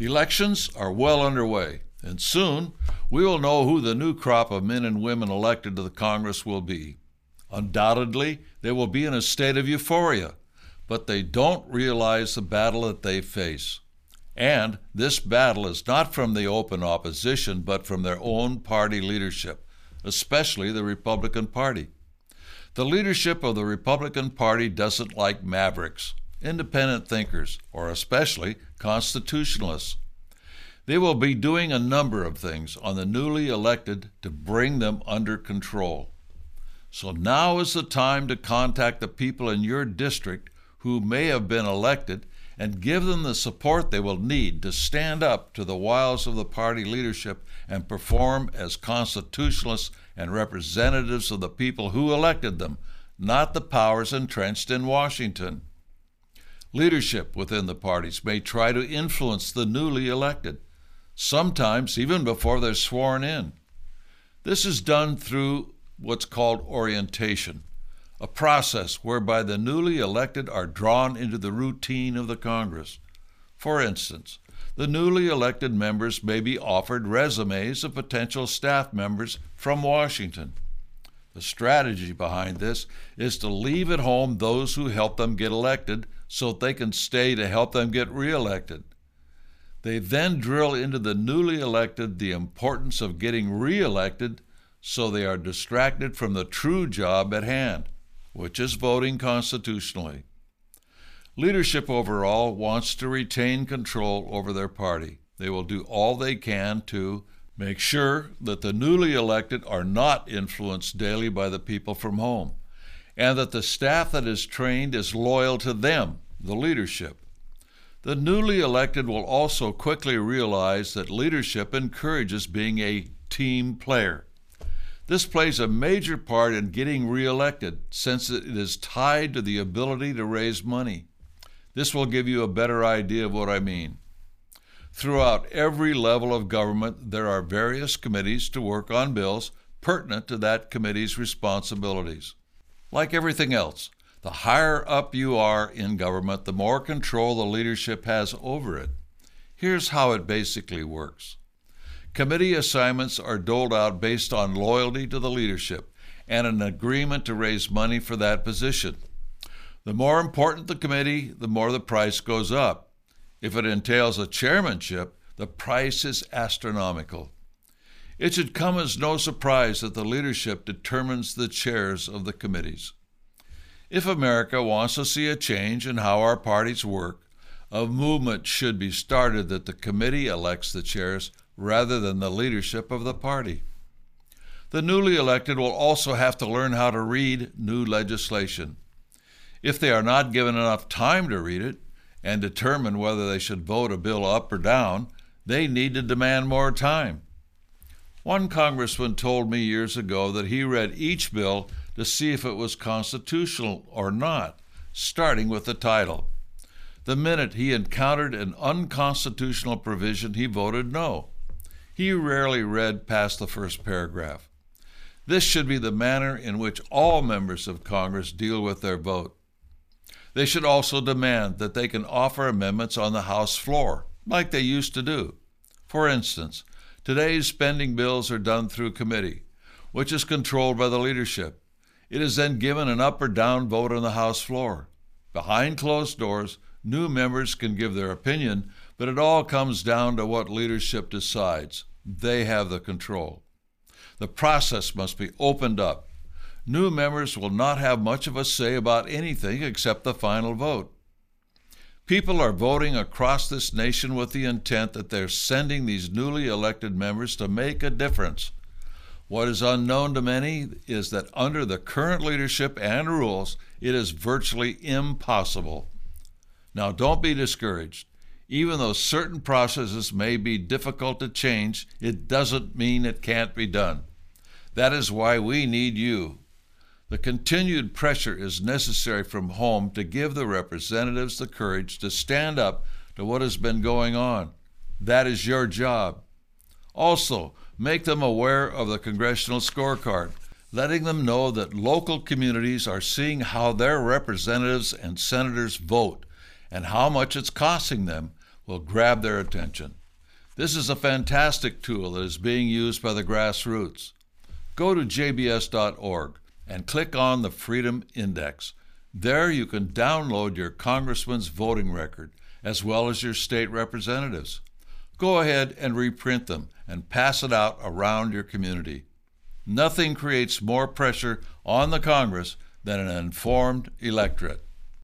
Elections are well underway, and soon we will know who the new crop of men and women elected to the Congress will be. Undoubtedly, they will be in a state of euphoria, but they don't realize the battle that they face. And this battle is not from the open opposition, but from their own party leadership, especially the Republican Party. The leadership of the Republican Party doesn't like mavericks, independent thinkers, or especially constitutionalists. They will be doing a number of things on the newly elected to bring them under control. So now is the time to contact the people in your district who may have been elected and give them the support they will need to stand up to the wiles of the party leadership and perform as constitutionalists and representatives of the people who elected them, not the powers entrenched in Washington. Leadership within the parties may try to influence the newly elected, sometimes even before they're sworn in. This is done through what's called orientation, a process whereby the newly elected are drawn into the routine of the Congress. For instance, the newly elected members may be offered resumes of potential staff members from Washington. The strategy behind this is to leave at home those who helped them get elected so they can stay to help them get reelected. They then drill into the newly elected the importance of getting reelected so they are distracted from the true job at hand, which is voting constitutionally. Leadership overall wants to retain control over their party. They will do all they can to make sure that the newly elected are not influenced daily by the people from home, and that the staff that is trained is loyal to them, the leadership. The newly elected will also quickly realize that leadership encourages being a team player. This plays a major part in getting reelected since it is tied to the ability to raise money. This will give you a better idea of what I mean. Throughout every level of government, there are various committees to work on bills pertinent to that committee's responsibilities. Like everything else, the higher up you are in government, the more control the leadership has over it. Here's how it basically works committee assignments are doled out based on loyalty to the leadership and an agreement to raise money for that position. The more important the committee, the more the price goes up. If it entails a chairmanship, the price is astronomical. It should come as no surprise that the leadership determines the chairs of the committees. If America wants to see a change in how our parties work, a movement should be started that the committee elects the chairs rather than the leadership of the party. The newly elected will also have to learn how to read new legislation. If they are not given enough time to read it and determine whether they should vote a bill up or down, they need to demand more time. One congressman told me years ago that he read each bill to see if it was constitutional or not, starting with the title. The minute he encountered an unconstitutional provision, he voted no. He rarely read past the first paragraph. This should be the manner in which all members of Congress deal with their vote. They should also demand that they can offer amendments on the House floor, like they used to do. For instance, today's spending bills are done through committee, which is controlled by the leadership. It is then given an up or down vote on the House floor. Behind closed doors, new members can give their opinion, but it all comes down to what leadership decides. They have the control. The process must be opened up new members will not have much of a say about anything except the final vote. People are voting across this nation with the intent that they're sending these newly elected members to make a difference. What is unknown to many is that under the current leadership and rules, it is virtually impossible. Now, don't be discouraged. Even though certain processes may be difficult to change, it doesn't mean it can't be done. That is why we need you. The continued pressure is necessary from home to give the representatives the courage to stand up to what has been going on. That is your job. Also, make them aware of the congressional scorecard, letting them know that local communities are seeing how their representatives and senators vote and how much it's costing them will grab their attention. This is a fantastic tool that is being used by the grassroots. Go to jbs.org and click on the Freedom Index. There you can download your congressman's voting record as well as your state representatives. Go ahead and reprint them and pass it out around your community. Nothing creates more pressure on the Congress than an informed electorate.